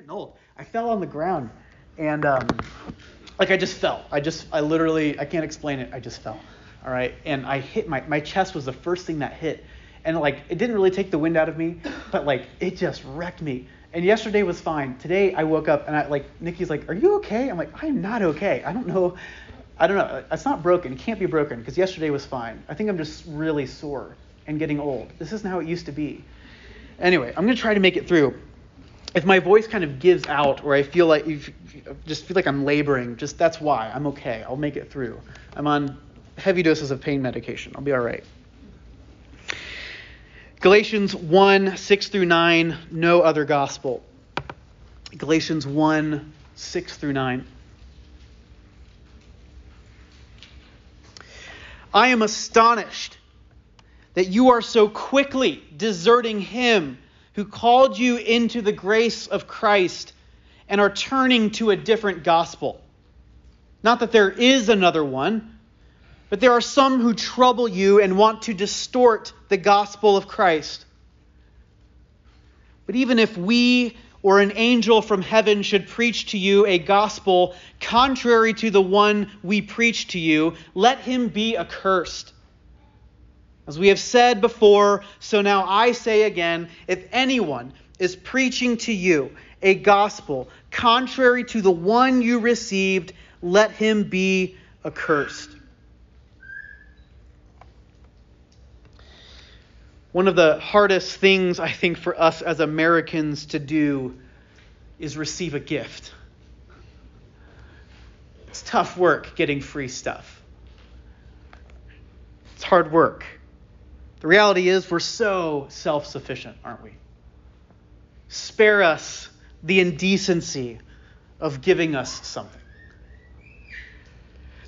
getting old. I fell on the ground, and um, like I just fell. I just, I literally, I can't explain it. I just fell. All right, and I hit my my chest was the first thing that hit, and like it didn't really take the wind out of me, but like it just wrecked me. And yesterday was fine. Today I woke up and I like Nikki's like, "Are you okay?" I'm like, "I'm not okay. I don't know. I don't know. It's not broken. It can't be broken because yesterday was fine. I think I'm just really sore and getting old. This isn't how it used to be." Anyway, I'm gonna try to make it through if my voice kind of gives out or I feel like you just feel like I'm laboring, just that's why. I'm okay. I'll make it through. I'm on heavy doses of pain medication. I'll be all right. Galatians 1 6 through 9, no other gospel. Galatians 1 6 through 9. I am astonished that you are so quickly deserting him who called you into the grace of Christ and are turning to a different gospel. Not that there is another one, but there are some who trouble you and want to distort the gospel of Christ. But even if we or an angel from heaven should preach to you a gospel contrary to the one we preach to you, let him be accursed. As we have said before, so now I say again if anyone is preaching to you a gospel contrary to the one you received, let him be accursed. One of the hardest things, I think, for us as Americans to do is receive a gift. It's tough work getting free stuff, it's hard work. The reality is, we're so self sufficient, aren't we? Spare us the indecency of giving us something.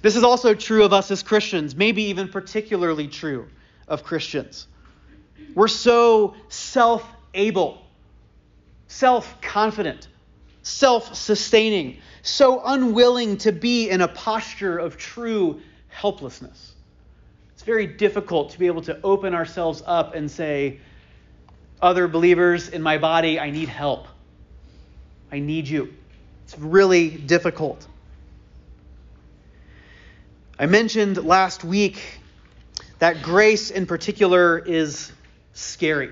This is also true of us as Christians, maybe even particularly true of Christians. We're so self able, self confident, self sustaining, so unwilling to be in a posture of true helplessness. It's very difficult to be able to open ourselves up and say, Other believers in my body, I need help. I need you. It's really difficult. I mentioned last week that grace in particular is scary.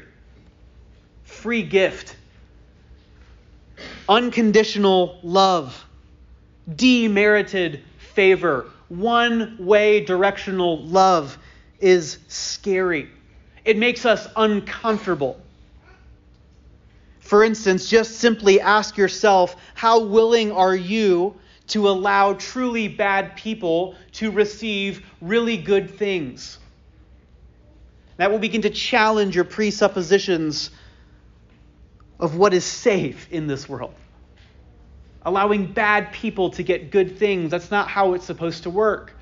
Free gift, unconditional love, demerited favor, one way directional love is scary. It makes us uncomfortable. For instance, just simply ask yourself how willing are you to allow truly bad people to receive really good things? That will begin to challenge your presuppositions of what is safe in this world allowing bad people to get good things. That's not how it's supposed to work.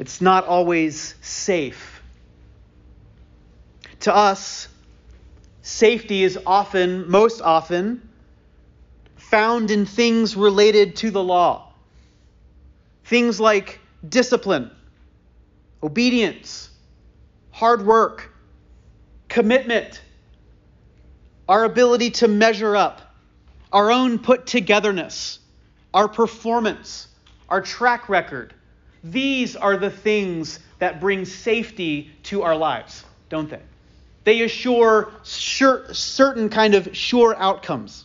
It's not always safe. To us, safety is often, most often, found in things related to the law. Things like discipline, obedience, hard work, commitment, our ability to measure up our own put togetherness, our performance, our track record. These are the things that bring safety to our lives, don't they? They assure sure, certain kind of sure outcomes.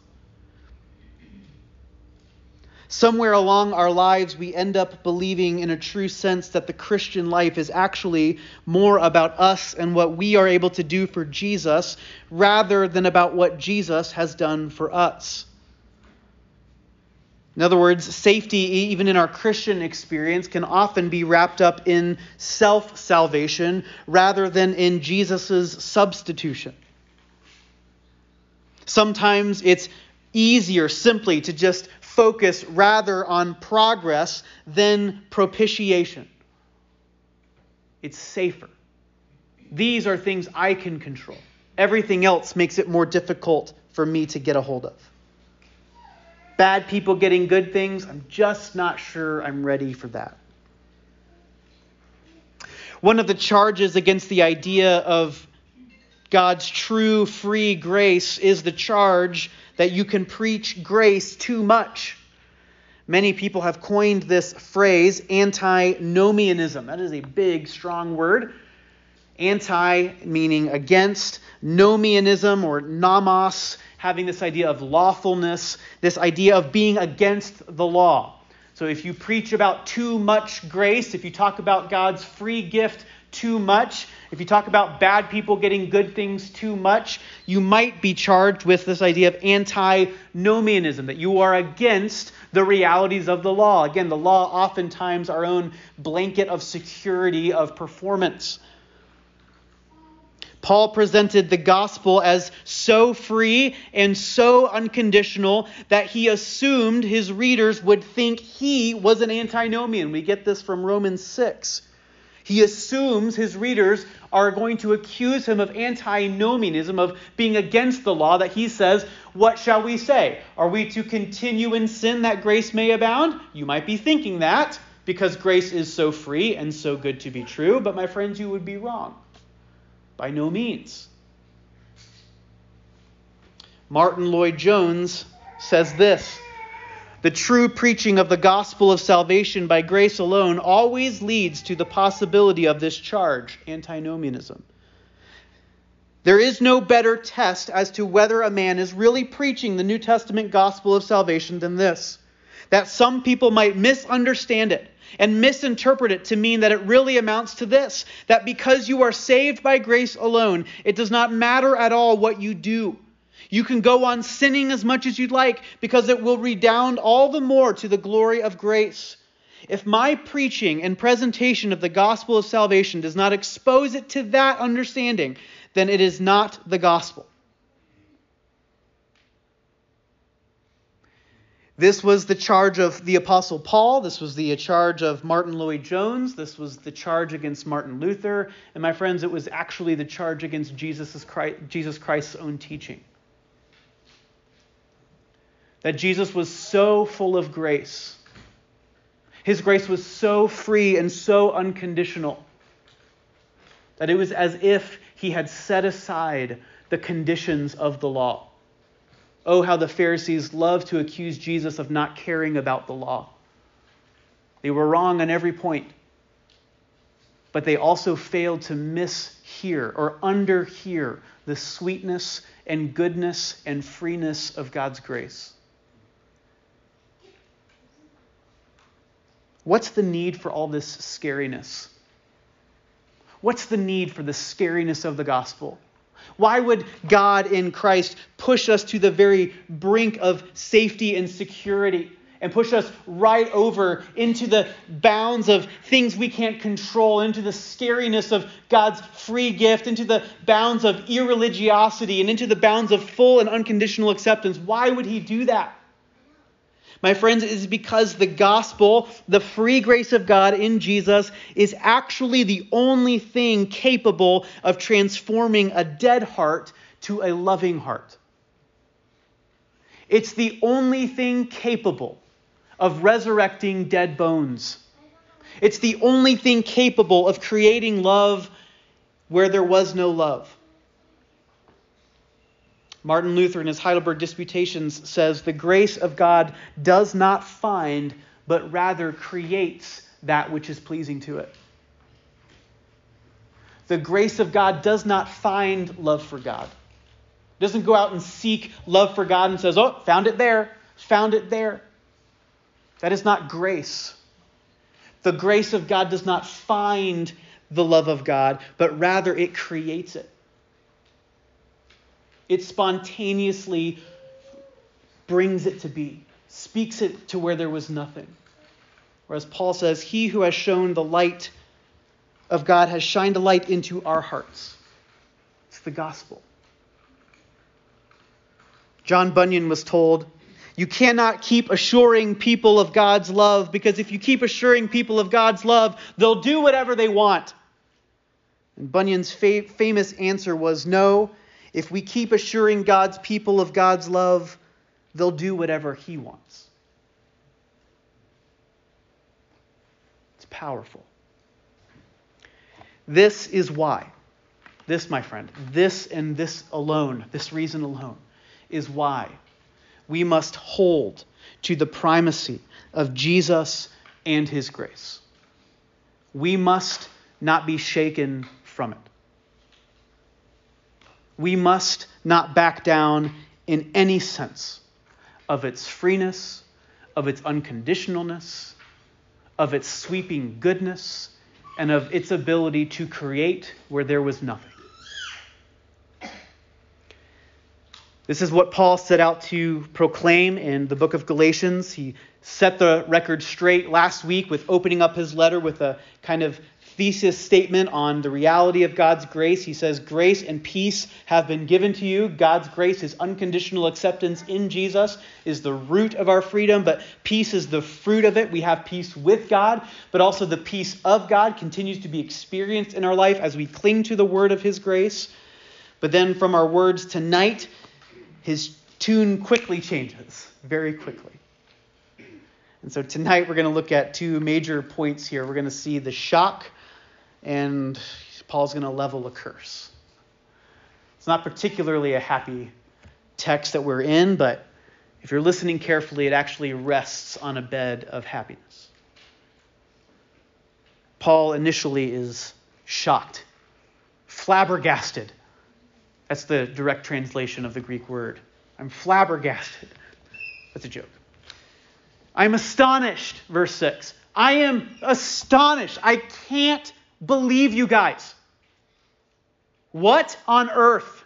Somewhere along our lives, we end up believing in a true sense that the Christian life is actually more about us and what we are able to do for Jesus rather than about what Jesus has done for us. In other words, safety, even in our Christian experience, can often be wrapped up in self salvation rather than in Jesus' substitution. Sometimes it's easier simply to just focus rather on progress than propitiation. It's safer. These are things I can control. Everything else makes it more difficult for me to get a hold of bad people getting good things. I'm just not sure I'm ready for that. One of the charges against the idea of God's true free grace is the charge that you can preach grace too much. Many people have coined this phrase antinomianism. That is a big, strong word. Anti meaning against, nomianism or nomos, having this idea of lawfulness, this idea of being against the law. So if you preach about too much grace, if you talk about God's free gift too much, if you talk about bad people getting good things too much, you might be charged with this idea of antinomianism, that you are against the realities of the law. Again, the law oftentimes our own blanket of security of performance. Paul presented the gospel as so free and so unconditional that he assumed his readers would think he was an antinomian. We get this from Romans 6. He assumes his readers are going to accuse him of antinomianism, of being against the law, that he says, What shall we say? Are we to continue in sin that grace may abound? You might be thinking that because grace is so free and so good to be true, but my friends, you would be wrong. By no means. Martyn Lloyd-Jones says this the true preaching of the gospel of salvation by grace alone always leads to the possibility of this charge, antinomianism. There is no better test as to whether a man is really preaching the New Testament gospel of salvation than this that some people might misunderstand it and misinterpret it to mean that it really amounts to this that because you are saved by grace alone, it does not matter at all what you do. You can go on sinning as much as you'd like because it will redound all the more to the glory of grace. If my preaching and presentation of the gospel of salvation does not expose it to that understanding, then it is not the gospel. This was the charge of the Apostle Paul. This was the charge of Martyn Lloyd-Jones. This was the charge against Martin Luther. And my friends, it was actually the charge against Jesus Christ's own teaching that Jesus was so full of grace. His grace was so free and so unconditional that it was as if he had set aside the conditions of the law. Oh, how the Pharisees loved to accuse Jesus of not caring about the law. They were wrong on every point, but they also failed to mishear or underhear the sweetness and goodness and freeness of God's grace. What's the need for all this scariness? What's the need for the scariness of the gospel? Why would God in Christ push us to the very brink of safety and security and push us right over into the bounds of things we can't control, into the scariness of God's free gift, into the bounds of irreligiosity, and into the bounds of full and unconditional acceptance? Why would He do that? My friends, is because the gospel, the free grace of God in Jesus, is actually the only thing capable of transforming a dead heart to a loving heart. It's the only thing capable of resurrecting dead bones. It's the only thing capable of creating love where there was no love. Martin Luther, in his Heidelberg Disputations, says, The grace of God does not find, but rather creates that which is pleasing to it. The grace of God does not find love for God. It doesn't go out and seek love for God and says, Oh, found it there, found it there. That is not grace. The grace of God does not find the love of God, but rather it creates it. It spontaneously brings it to be, speaks it to where there was nothing. Whereas Paul says, He who has shown the light of God has shined a light into our hearts. It's the gospel. John Bunyan was told, You cannot keep assuring people of God's love because if you keep assuring people of God's love, they'll do whatever they want. And Bunyan's fa- famous answer was, No, if we keep assuring God's people of God's love, they'll do whatever He wants. It's powerful. This is why. this, my friend, this and this alone, this reason alone, is why we must hold to the primacy of Jesus and his grace. We must not be shaken from it. We must not back down in any sense of its freeness, of its unconditionalness, of its sweeping goodness, and of its ability to create where there was nothing. This is what Paul set out to proclaim in the book of Galatians. He set the record straight last week with opening up his letter with a kind of thesis statement on the reality of God's grace. He says, Grace and peace have been given to you. God's grace, his unconditional acceptance in Jesus, is the root of our freedom, but peace is the fruit of it. We have peace with God, but also the peace of God continues to be experienced in our life as we cling to the word of his grace. But then from our words tonight, his tune quickly changes, very quickly. And so tonight we're going to look at two major points here. We're going to see the shock, and Paul's going to level a curse. It's not particularly a happy text that we're in, but if you're listening carefully, it actually rests on a bed of happiness. Paul initially is shocked, flabbergasted that's the direct translation of the Greek word. I'm flabbergasted. That's a joke. I'm astonished, verse 6. I am astonished. I can't believe you guys. What on earth,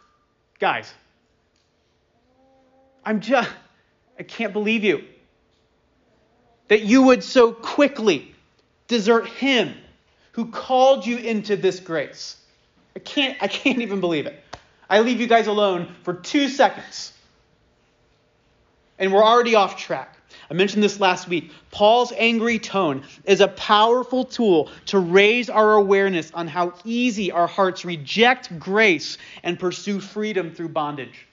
guys? I'm just, I can't believe you. That you would so quickly desert him who called you into this grace. I can't, I can't even believe it. I leave you guys alone for two seconds. And we're already off track. I mentioned this last week. Paul's angry tone is a powerful tool to raise our awareness on how easy our hearts reject grace and pursue freedom through bondage.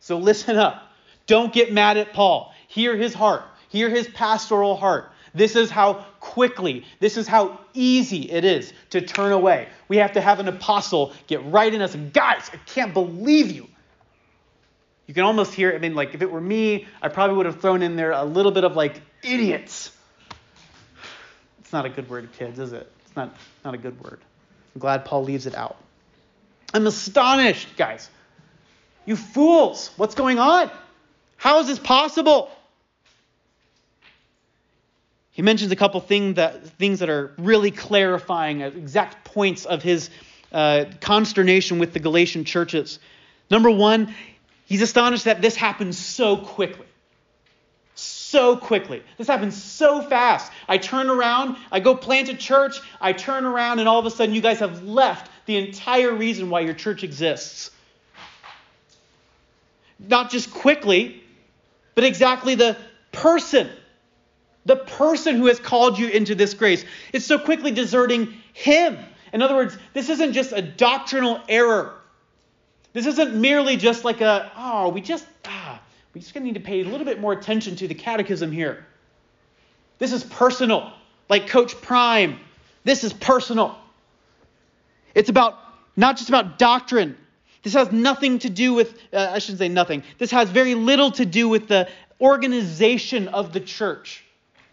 So listen up. Don't get mad at Paul. Hear his heart, hear his pastoral heart. This is how quickly, this is how easy it is to turn away. We have to have an apostle get right in us guys, I can't believe you. You can almost hear, I mean, like, if it were me, I probably would have thrown in there a little bit of, like, idiots. It's not a good word, kids, is it? It's not, not a good word. I'm glad Paul leaves it out. I'm astonished, guys. You fools, what's going on? How is this possible? He mentions a couple thing that, things that are really clarifying, uh, exact points of his uh, consternation with the Galatian churches. Number one, he's astonished that this happened so quickly. So quickly. This happened so fast. I turn around, I go plant a church, I turn around, and all of a sudden you guys have left the entire reason why your church exists. Not just quickly, but exactly the person the person who has called you into this grace, is so quickly deserting him. In other words, this isn't just a doctrinal error. This isn't merely just like a, oh, we just, ah, we just need to pay a little bit more attention to the catechism here. This is personal. Like Coach Prime, this is personal. It's about, not just about doctrine. This has nothing to do with, uh, I shouldn't say nothing. This has very little to do with the organization of the church.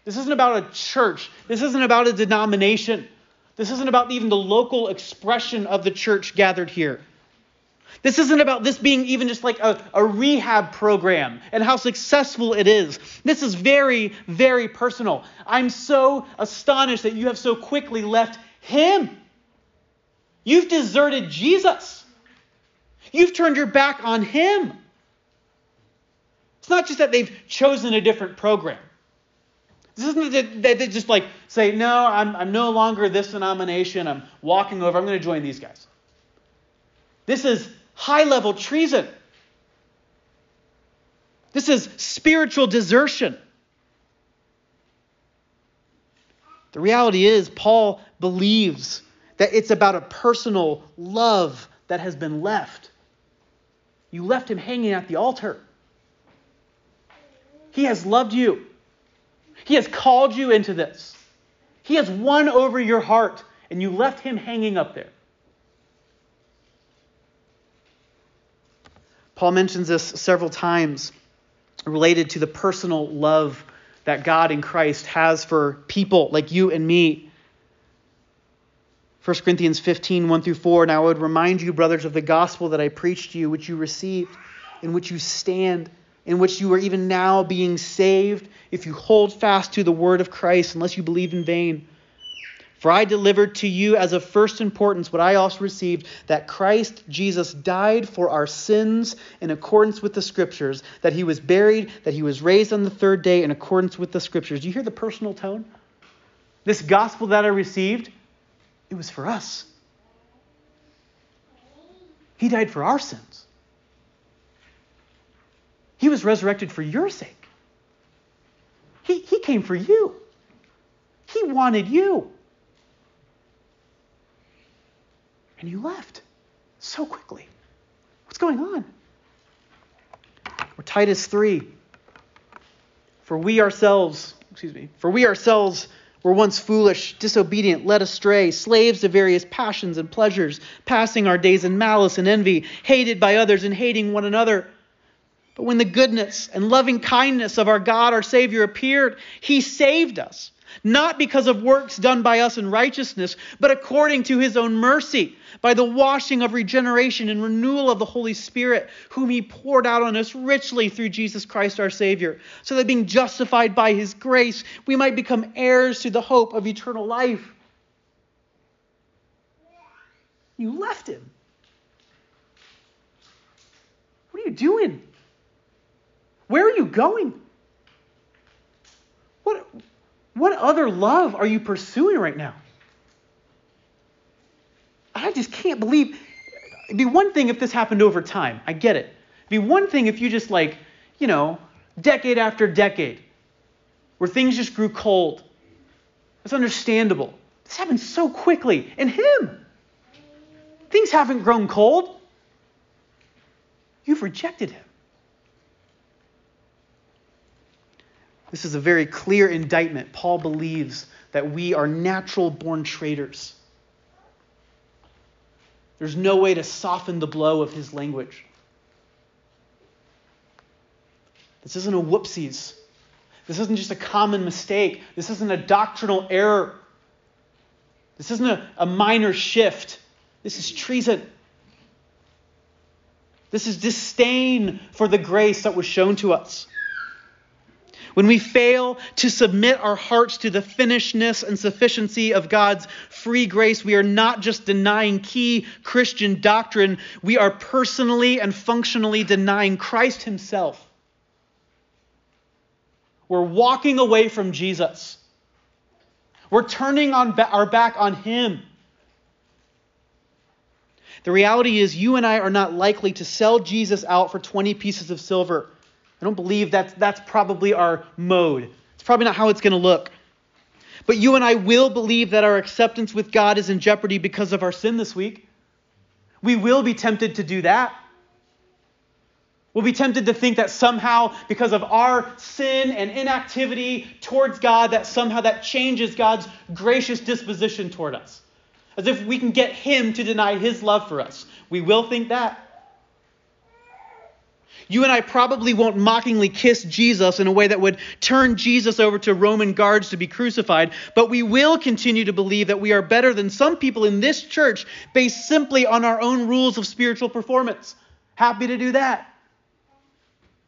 This isn't about a church. This isn't about a denomination. This isn't about even the local expression of the church gathered here. This isn't about this being even just like a, a rehab program and how successful it is. This is very, very personal. I'm so astonished that you have so quickly left Him. You've deserted Jesus. You've turned your back on Him. It's not just that they've chosen a different program. This isn't that they just like say, no, I'm, I'm no longer this denomination. I'm walking over. I'm going to join these guys. This is high level treason. This is spiritual desertion. The reality is, Paul believes that it's about a personal love that has been left. You left him hanging at the altar. He has loved you. He has called you into this. He has won over your heart, and you left him hanging up there. Paul mentions this several times related to the personal love that God in Christ has for people like you and me. 1 Corinthians 15, 1 through 4. Now I would remind you, brothers, of the gospel that I preached to you, which you received, in which you stand, in which you are even now being saved, if you hold fast to the word of Christ, unless you believe in vain. For I delivered to you as of first importance what I also received that Christ Jesus died for our sins in accordance with the Scriptures, that he was buried, that he was raised on the third day in accordance with the Scriptures. Do you hear the personal tone? This gospel that I received, it was for us. He died for our sins. He was resurrected for your sake. He, he came for you. He wanted you. And you left so quickly. What's going on? Or Titus 3. For we ourselves, excuse me, for we ourselves were once foolish, disobedient, led astray, slaves to various passions and pleasures, passing our days in malice and envy, hated by others and hating one another. But when the goodness and loving kindness of our God, our Savior, appeared, He saved us, not because of works done by us in righteousness, but according to His own mercy by the washing of regeneration and renewal of the Holy Spirit, whom He poured out on us richly through Jesus Christ our Savior, so that being justified by His grace, we might become heirs to the hope of eternal life. You left Him. What are you doing? Where are you going? What, what other love are you pursuing right now? I just can't believe. It'd be one thing if this happened over time. I get it. It'd be one thing if you just like, you know, decade after decade, where things just grew cold. It's understandable. This happened so quickly. And him. Things haven't grown cold. You've rejected him. This is a very clear indictment. Paul believes that we are natural born traitors. There's no way to soften the blow of his language. This isn't a whoopsies. This isn't just a common mistake. This isn't a doctrinal error. This isn't a, a minor shift. This is treason. This is disdain for the grace that was shown to us. When we fail to submit our hearts to the finishedness and sufficiency of God's free grace, we are not just denying key Christian doctrine, we are personally and functionally denying Christ Himself. We're walking away from Jesus. We're turning on our back on Him. The reality is, you and I are not likely to sell Jesus out for 20 pieces of silver. I don't believe that's, that's probably our mode. It's probably not how it's going to look. But you and I will believe that our acceptance with God is in jeopardy because of our sin this week. We will be tempted to do that. We'll be tempted to think that somehow, because of our sin and inactivity towards God, that somehow that changes God's gracious disposition toward us. As if we can get Him to deny His love for us. We will think that. You and I probably won't mockingly kiss Jesus in a way that would turn Jesus over to Roman guards to be crucified, but we will continue to believe that we are better than some people in this church based simply on our own rules of spiritual performance. Happy to do that.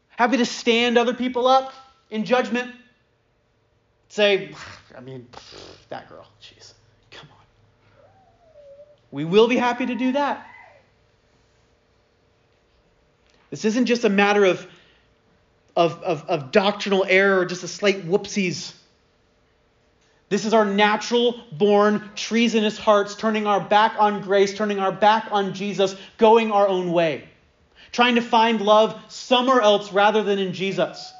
Happy to stand other people up in judgment. Say, I mean, that girl, jeez, come on. We will be happy to do that. This isn't just a matter of, of, of, of doctrinal error or just a slight whoopsies. This is our natural born treasonous hearts turning our back on grace, turning our back on Jesus, going our own way, trying to find love somewhere else rather than in Jesus.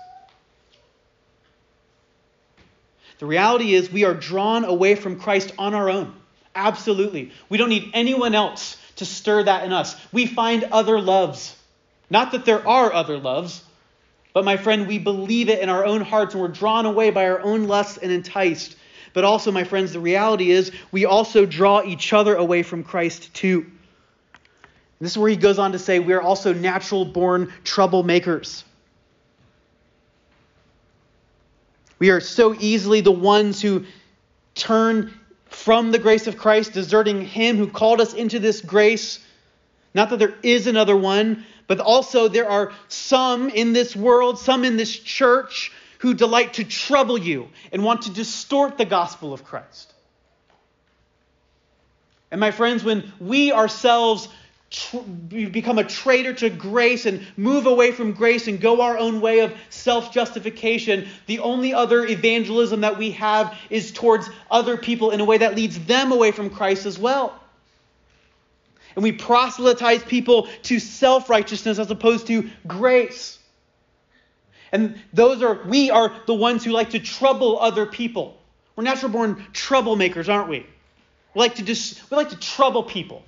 The reality is, we are drawn away from Christ on our own. Absolutely. We don't need anyone else to stir that in us. We find other loves. Not that there are other loves, but my friend, we believe it in our own hearts and we're drawn away by our own lusts and enticed. But also, my friends, the reality is we also draw each other away from Christ too. this is where he goes on to say, We are also natural born troublemakers. We are so easily the ones who turn from the grace of Christ, deserting Him who called us into this grace. Not that there is another one, but also there are some in this world, some in this church, who delight to trouble you and want to distort the gospel of Christ. And my friends, when we ourselves tr- become a traitor to grace and move away from grace and go our own way of self justification, the only other evangelism that we have is towards other people in a way that leads them away from Christ as well. And we proselytize people to self righteousness as opposed to grace. And those are, we are the ones who like to trouble other people. We're natural born troublemakers, aren't we? We like to just, we like to trouble people.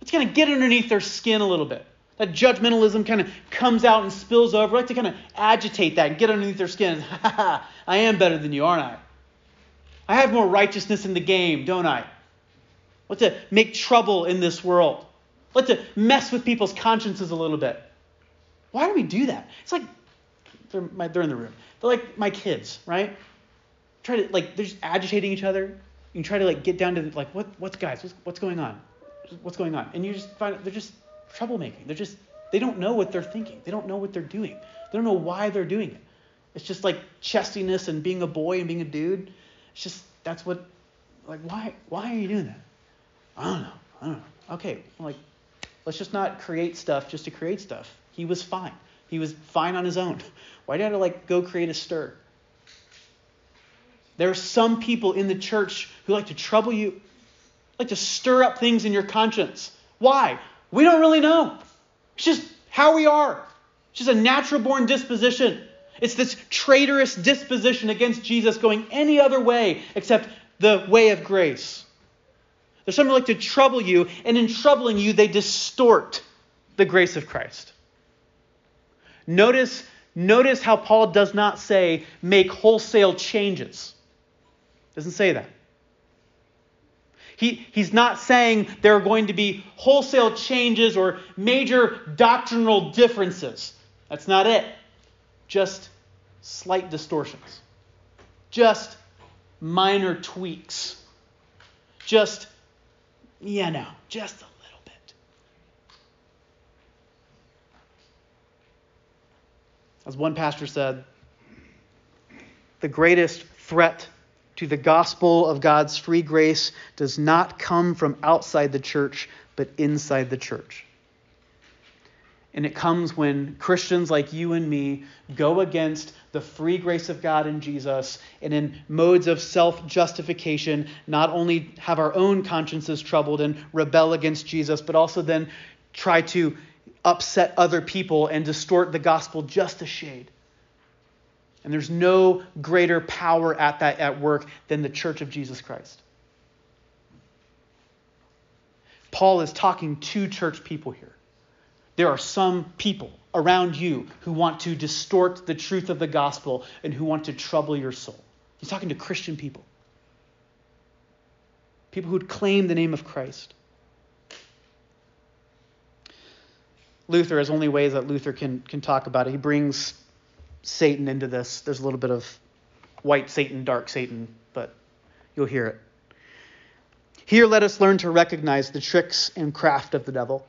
Let's kind of get underneath their skin a little bit. That judgmentalism kind of comes out and spills over. We like to kind of agitate that and get underneath their skin. Ha ha, I am better than you, aren't I? I have more righteousness in the game, don't I? Let's to make trouble in this world. Let's to mess with people's consciences a little bit. Why do we do that? It's like they're, my, they're in the room. They're like my kids, right? Try to like they're just agitating each other. You try to like get down to like what what's guys what's, what's going on, what's going on, and you just find they're just troublemaking. They're just they don't know what they're thinking. They don't know what they're doing. They don't know why they're doing it. It's just like chestiness and being a boy and being a dude. It's just that's what like why why are you doing that? I don't know. I don't know. Okay, like let's just not create stuff just to create stuff. He was fine. He was fine on his own. Why did I have to like go create a stir? There are some people in the church who like to trouble you, like to stir up things in your conscience. Why? We don't really know. It's just how we are. It's just a natural born disposition. It's this traitorous disposition against Jesus going any other way except the way of grace. There's some who like to trouble you, and in troubling you, they distort the grace of Christ. Notice, notice how Paul does not say make wholesale changes. Doesn't say that. He, he's not saying there are going to be wholesale changes or major doctrinal differences. That's not it. Just slight distortions. Just minor tweaks. Just, yeah, no, just a little bit. As one pastor said, the greatest threat to the gospel of God's free grace does not come from outside the church, but inside the church. And it comes when Christians like you and me go against the free grace of God in Jesus and in modes of self justification, not only have our own consciences troubled and rebel against Jesus, but also then try to upset other people and distort the gospel just a shade. And there's no greater power at that at work than the church of Jesus Christ. Paul is talking to church people here. There are some people around you who want to distort the truth of the gospel and who want to trouble your soul. He's talking to Christian people. People who'd claim the name of Christ. Luther, as only ways that Luther can, can talk about it, he brings Satan into this. There's a little bit of white Satan, dark Satan, but you'll hear it. Here, let us learn to recognize the tricks and craft of the devil.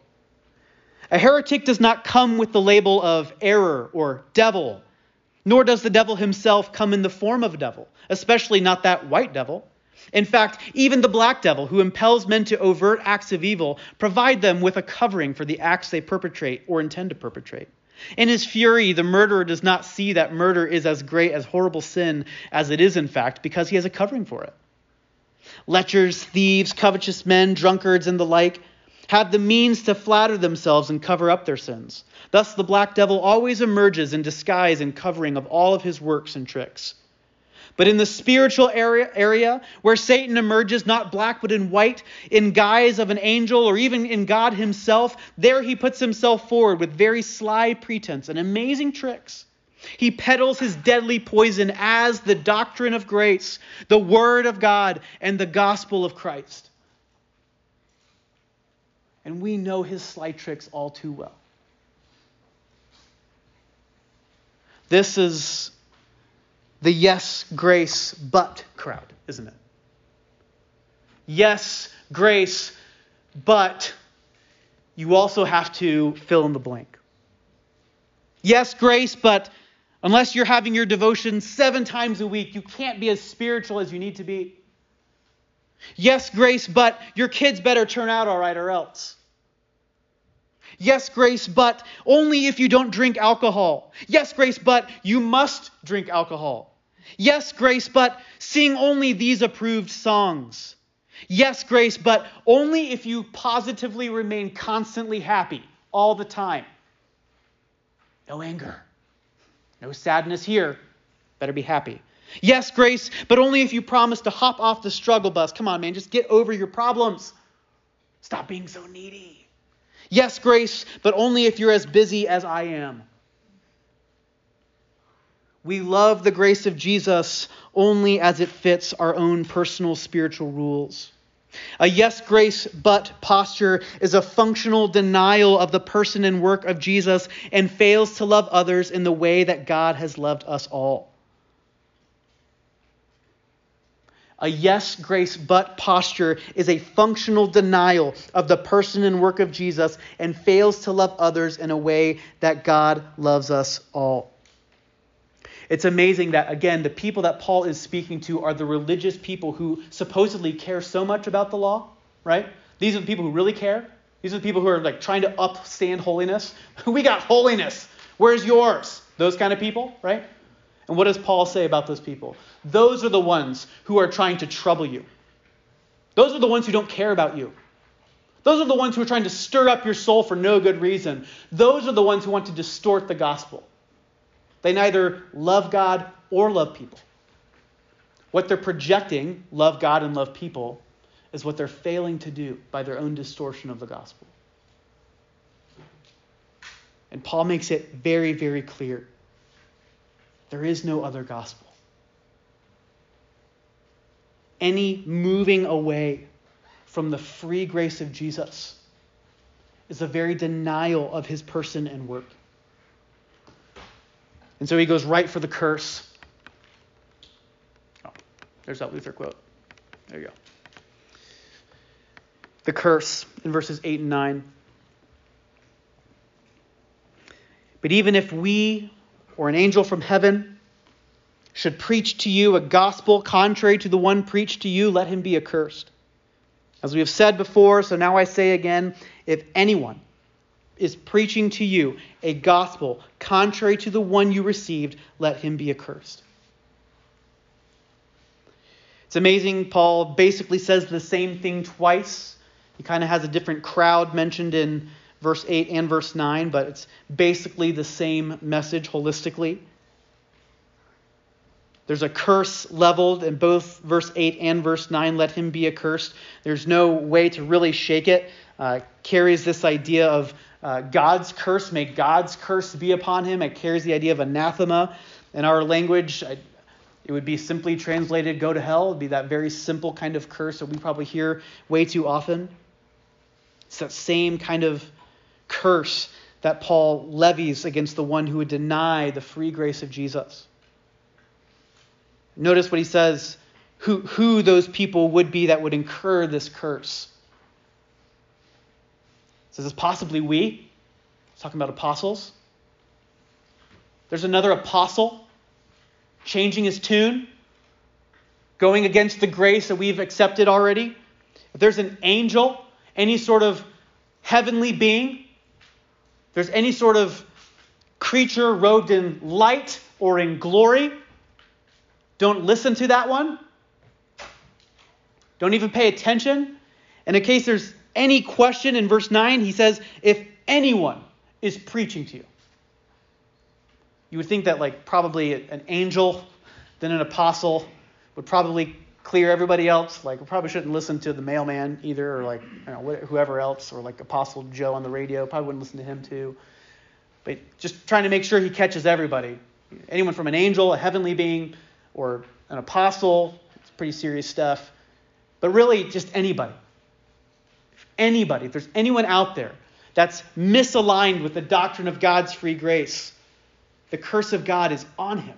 A heretic does not come with the label of error or devil, nor does the devil himself come in the form of a devil, especially not that white devil. In fact, even the black devil, who impels men to overt acts of evil, provide them with a covering for the acts they perpetrate or intend to perpetrate. In his fury, the murderer does not see that murder is as great as horrible sin as it is, in fact, because he has a covering for it. Lechers, thieves, covetous men, drunkards, and the like have the means to flatter themselves and cover up their sins. Thus, the black devil always emerges in disguise and covering of all of his works and tricks. But in the spiritual area, area where Satan emerges not black but in white, in guise of an angel or even in God himself, there he puts himself forward with very sly pretense and amazing tricks. He peddles his deadly poison as the doctrine of grace, the word of God, and the gospel of Christ. And we know his sly tricks all too well. This is the yes, grace, but crowd, isn't it? Yes, grace, but you also have to fill in the blank. Yes, grace, but unless you're having your devotion seven times a week, you can't be as spiritual as you need to be. Yes, grace, but your kids better turn out all right or else. Yes, grace, but only if you don't drink alcohol. Yes, grace, but you must drink alcohol. Yes, grace, but sing only these approved songs. Yes, grace, but only if you positively remain constantly happy all the time. No anger, no sadness here. Better be happy. Yes, grace, but only if you promise to hop off the struggle bus. Come on, man, just get over your problems. Stop being so needy. Yes, grace, but only if you're as busy as I am. We love the grace of Jesus only as it fits our own personal spiritual rules. A yes, grace, but posture is a functional denial of the person and work of Jesus and fails to love others in the way that God has loved us all. A yes, grace, but posture is a functional denial of the person and work of Jesus and fails to love others in a way that God loves us all. It's amazing that, again, the people that Paul is speaking to are the religious people who supposedly care so much about the law, right? These are the people who really care. These are the people who are like trying to upstand holiness. we got holiness. Where's yours? Those kind of people, right? And what does Paul say about those people? Those are the ones who are trying to trouble you. Those are the ones who don't care about you. Those are the ones who are trying to stir up your soul for no good reason. Those are the ones who want to distort the gospel. They neither love God or love people. What they're projecting, love God and love people, is what they're failing to do by their own distortion of the gospel. And Paul makes it very, very clear there is no other gospel. Any moving away from the free grace of Jesus is a very denial of his person and work. And so he goes right for the curse. Oh, there's that Luther quote. There you go. The curse in verses 8 and 9. But even if we or an angel from heaven should preach to you a gospel contrary to the one preached to you, let him be accursed. As we have said before, so now I say again if anyone is preaching to you a gospel contrary to the one you received, let him be accursed. It's amazing, Paul basically says the same thing twice. He kind of has a different crowd mentioned in verse 8 and verse 9, but it's basically the same message holistically. There's a curse leveled in both verse 8 and verse 9. Let him be accursed. There's no way to really shake it. Uh, carries this idea of uh, God's curse. May God's curse be upon him. It carries the idea of anathema. In our language, I, it would be simply translated go to hell. It would be that very simple kind of curse that we probably hear way too often. It's that same kind of curse that Paul levies against the one who would deny the free grace of Jesus. Notice what he says who, who those people would be that would incur this curse. Says it's possibly we. He's talking about apostles. There's another apostle changing his tune, going against the grace that we've accepted already. If there's an angel, any sort of heavenly being, there's any sort of creature robed in light or in glory, don't listen to that one. Don't even pay attention. And in case there's any question in verse 9, he says, if anyone is preaching to you. You would think that, like, probably an angel, then an apostle would probably clear everybody else. Like, we probably shouldn't listen to the mailman either, or like, you know, whoever else, or like Apostle Joe on the radio. Probably wouldn't listen to him too. But just trying to make sure he catches everybody. Anyone from an angel, a heavenly being, or an apostle, it's pretty serious stuff. But really, just anybody anybody, if there's anyone out there that's misaligned with the doctrine of God's free grace, the curse of God is on him.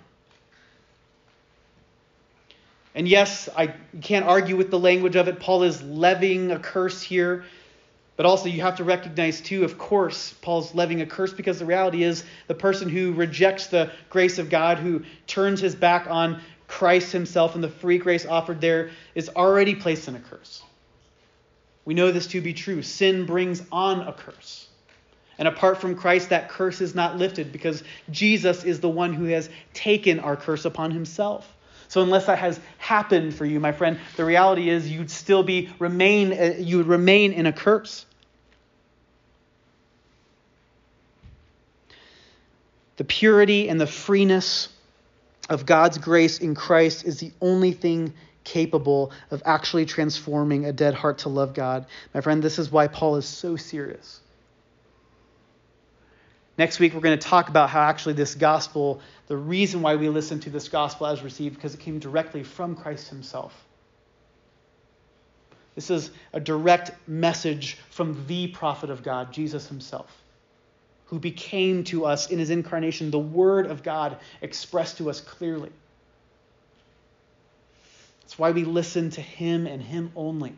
And yes, I can't argue with the language of it. Paul is levying a curse here. But also, you have to recognize, too, of course, Paul's levying a curse because the reality is the person who rejects the grace of God, who turns his back on Christ himself and the free grace offered there, is already placed in a curse. We know this to be true. Sin brings on a curse. And apart from Christ, that curse is not lifted because Jesus is the one who has taken our curse upon himself. So unless that has happened for you, my friend, the reality is you'd still be remain uh, you would remain in a curse. The purity and the freeness of God's grace in Christ is the only thing capable of actually transforming a dead heart to love God. My friend, this is why Paul is so serious. Next week, we're going to talk about how actually this gospel, the reason why we listen to this gospel as received, because it came directly from Christ himself. This is a direct message from the prophet of God, Jesus himself who became to us in his incarnation, the Word of God expressed to us clearly. That's why we listen to him and him only.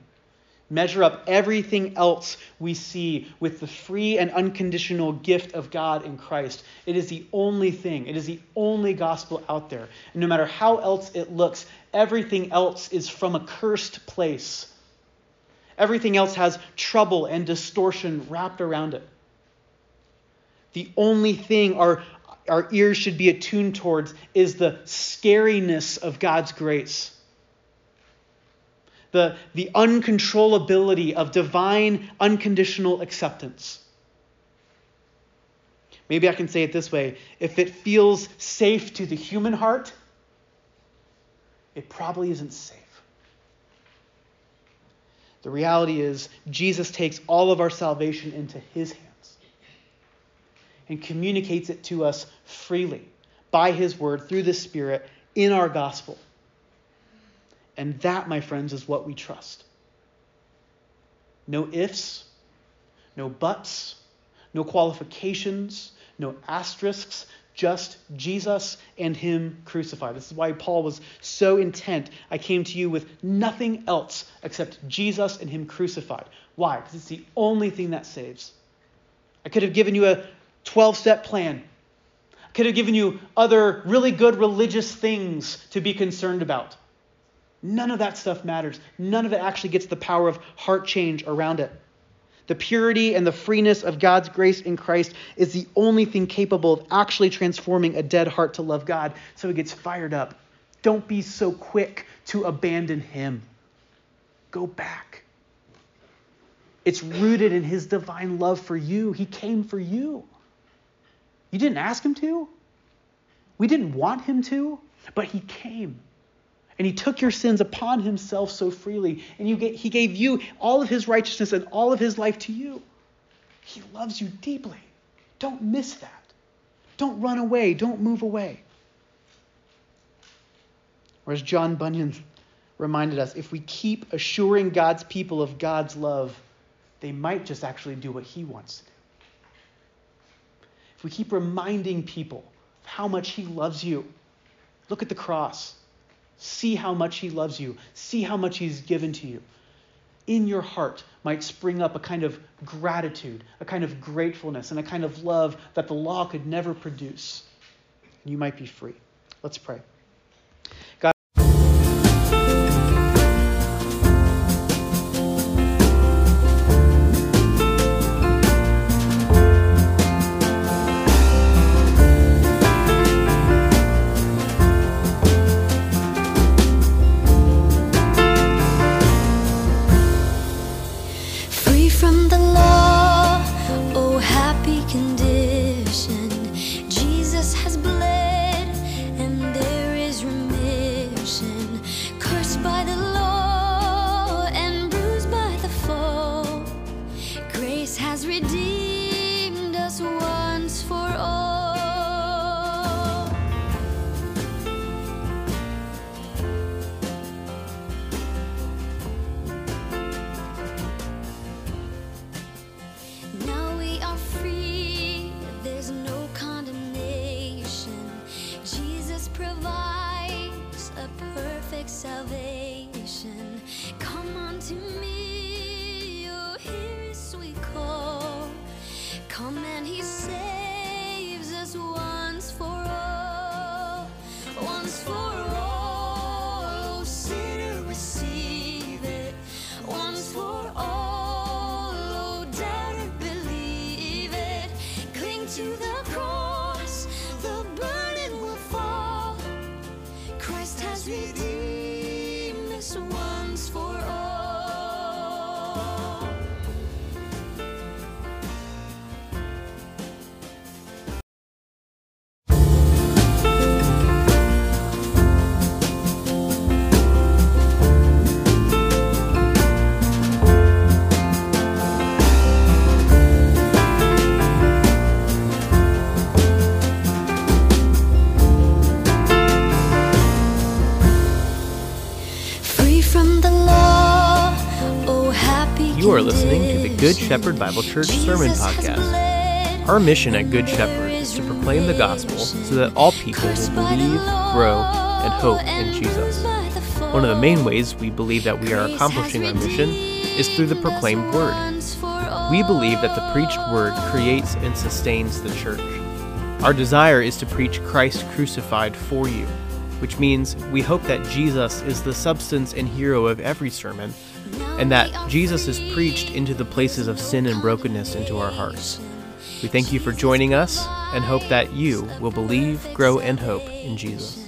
Measure up everything else we see with the free and unconditional gift of God in Christ. It is the only thing, it is the only gospel out there. And no matter how else it looks, everything else is from a cursed place. Everything else has trouble and distortion wrapped around it. The only thing our, our ears should be attuned towards is the scariness of God's grace. The, the uncontrollability of divine unconditional acceptance. Maybe I can say it this way if it feels safe to the human heart, it probably isn't safe. The reality is, Jesus takes all of our salvation into his hands and communicates it to us freely by his word through the Spirit in our gospel. And that, my friends, is what we trust. No ifs, no buts, no qualifications, no asterisks, just Jesus and Him crucified. This is why Paul was so intent. I came to you with nothing else except Jesus and Him crucified. Why? Because it's the only thing that saves. I could have given you a 12 step plan. I could have given you other really good religious things to be concerned about. None of that stuff matters. None of it actually gets the power of heart change around it. The purity and the freeness of God's grace in Christ is the only thing capable of actually transforming a dead heart to love God so it gets fired up. Don't be so quick to abandon Him. Go back. It's rooted in His divine love for you. He came for you. You didn't ask him to. We didn't want him to, but he came. And he took your sins upon himself so freely. And you get, he gave you all of his righteousness and all of his life to you. He loves you deeply. Don't miss that. Don't run away. Don't move away. Or as John Bunyan reminded us, if we keep assuring God's people of God's love, they might just actually do what he wants to do if we keep reminding people of how much He loves you, look at the cross. See how much He loves you. See how much He's given to you. In your heart might spring up a kind of gratitude, a kind of gratefulness, and a kind of love that the law could never produce. And you might be free. Let's pray. has redeemed. Shepherd Bible Church Sermon Podcast. Our mission at Good Shepherd is to proclaim the gospel so that all people will believe, grow, and hope in Jesus. One of the main ways we believe that we are accomplishing our mission is through the proclaimed word. We believe that the preached word creates and sustains the church. Our desire is to preach Christ crucified for you, which means we hope that Jesus is the substance and hero of every sermon, and that Jesus is preached into the places of sin and brokenness into our hearts. We thank you for joining us and hope that you will believe, grow, and hope in Jesus.